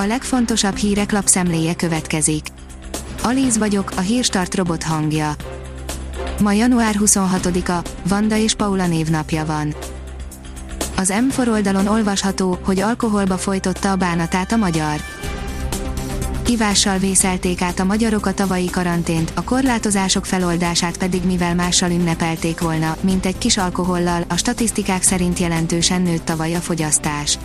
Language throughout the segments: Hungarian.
A legfontosabb hírek lapszemléje következik. Alíz vagyok, a hírstart robot hangja. Ma január 26-a, Vanda és Paula névnapja van. Az M4 oldalon olvasható, hogy alkoholba folytotta a bánatát a magyar. Ivással vészelték át a magyarok a tavalyi karantént, a korlátozások feloldását pedig mivel mással ünnepelték volna, mint egy kis alkohollal, a statisztikák szerint jelentősen nőtt tavaly a fogyasztás.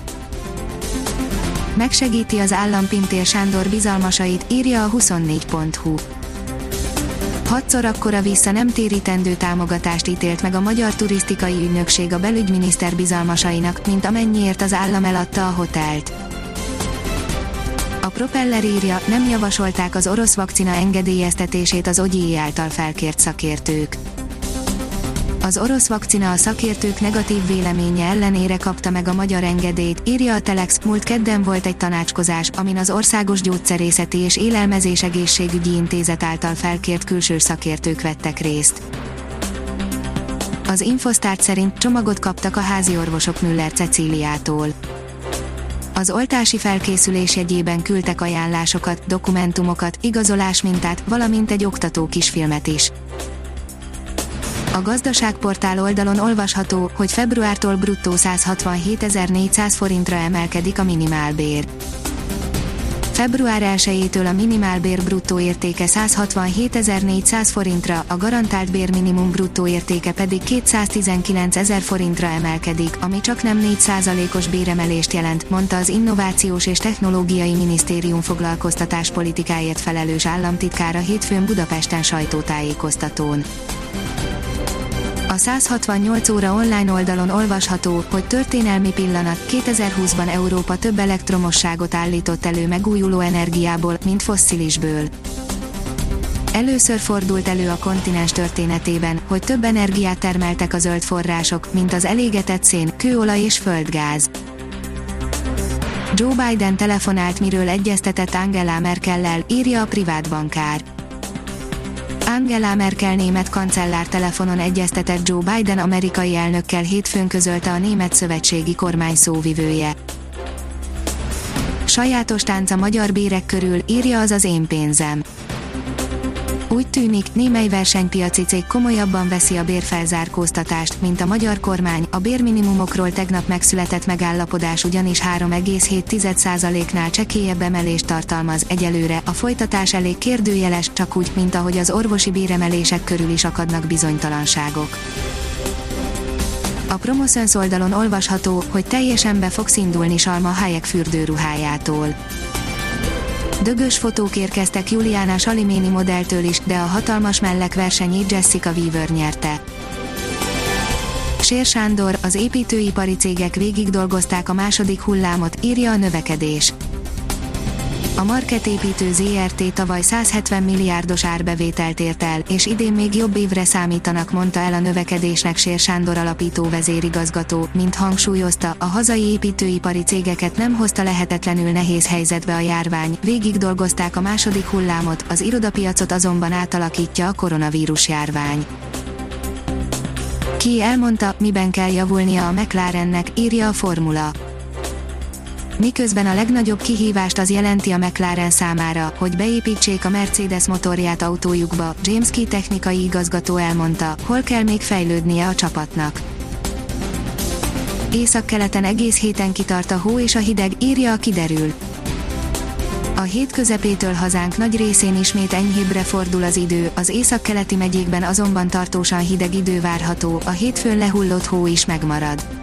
Megsegíti az állam Pintér Sándor bizalmasait, írja a 24.hu. Hatszor akkora vissza nem térítendő támogatást ítélt meg a Magyar Turisztikai Ügynökség a belügyminiszter bizalmasainak, mint amennyiért az állam eladta a hotelt. A Propeller írja, nem javasolták az orosz vakcina engedélyeztetését az OGI által felkért szakértők. Az orosz vakcina a szakértők negatív véleménye ellenére kapta meg a magyar engedélyt, írja a Telex. Múlt kedden volt egy tanácskozás, amin az Országos Gyógyszerészeti és Élelmezés Egészségügyi Intézet által felkért külső szakértők vettek részt. Az Infosztárt szerint csomagot kaptak a házi orvosok Müller Cecíliától az oltási felkészülés jegyében küldtek ajánlásokat, dokumentumokat, igazolásmintát, valamint egy oktató kisfilmet is. A gazdaságportál oldalon olvasható, hogy februártól bruttó 167.400 forintra emelkedik a minimálbér. Február 1-től a minimálbér bruttó értéke 167.400 forintra, a garantált bérminimum bruttó értéke pedig 219.000 forintra emelkedik, ami csak nem 4%-os béremelést jelent, mondta az Innovációs és Technológiai Minisztérium foglalkoztatáspolitikáért felelős államtitkára hétfőn Budapesten sajtótájékoztatón. A 168 óra online oldalon olvasható, hogy történelmi pillanat 2020-ban Európa több elektromosságot állított elő megújuló energiából, mint fosszilisből. Először fordult elő a kontinens történetében, hogy több energiát termeltek a zöld források, mint az elégetett szén, kőolaj és földgáz. Joe Biden telefonált, miről egyeztetett Angela Merkellel, írja a privát bankár. Angela Merkel német kancellár telefonon egyeztetett Joe Biden amerikai elnökkel hétfőn közölte a német szövetségi kormány szóvivője. Sajátos tánca magyar bérek körül, írja az az én pénzem. Úgy tűnik, némely versenypiaci cég komolyabban veszi a bérfelzárkóztatást, mint a magyar kormány, a bérminimumokról tegnap megszületett megállapodás ugyanis 3,7%-nál csekélyebb emelést tartalmaz, egyelőre a folytatás elég kérdőjeles, csak úgy, mint ahogy az orvosi béremelések körül is akadnak bizonytalanságok. A Promoszöns oldalon olvasható, hogy teljesen be fogsz indulni Salma Hayek fürdőruhájától Dögös fotók érkeztek Juliana Saliméni modelltől is, de a hatalmas mellek versenyét Jessica Weaver nyerte. Sér Sándor, az építőipari cégek végig dolgozták a második hullámot, írja a növekedés. A marketépítő ZRT tavaly 170 milliárdos árbevételt ért el, és idén még jobb évre számítanak, mondta el a növekedésnek Sér Sándor alapító vezérigazgató, mint hangsúlyozta, a hazai építőipari cégeket nem hozta lehetetlenül nehéz helyzetbe a járvány, végig dolgozták a második hullámot, az irodapiacot azonban átalakítja a koronavírus járvány. Ki elmondta, miben kell javulnia a McLarennek, írja a formula miközben a legnagyobb kihívást az jelenti a McLaren számára, hogy beépítsék a Mercedes motorját autójukba, James Key technikai igazgató elmondta, hol kell még fejlődnie a csapatnak. Északkeleten egész héten kitart a hó és a hideg, írja a kiderül. A hét közepétől hazánk nagy részén ismét enyhébbre fordul az idő, az északkeleti megyékben azonban tartósan hideg idő várható, a hétfőn lehullott hó is megmarad.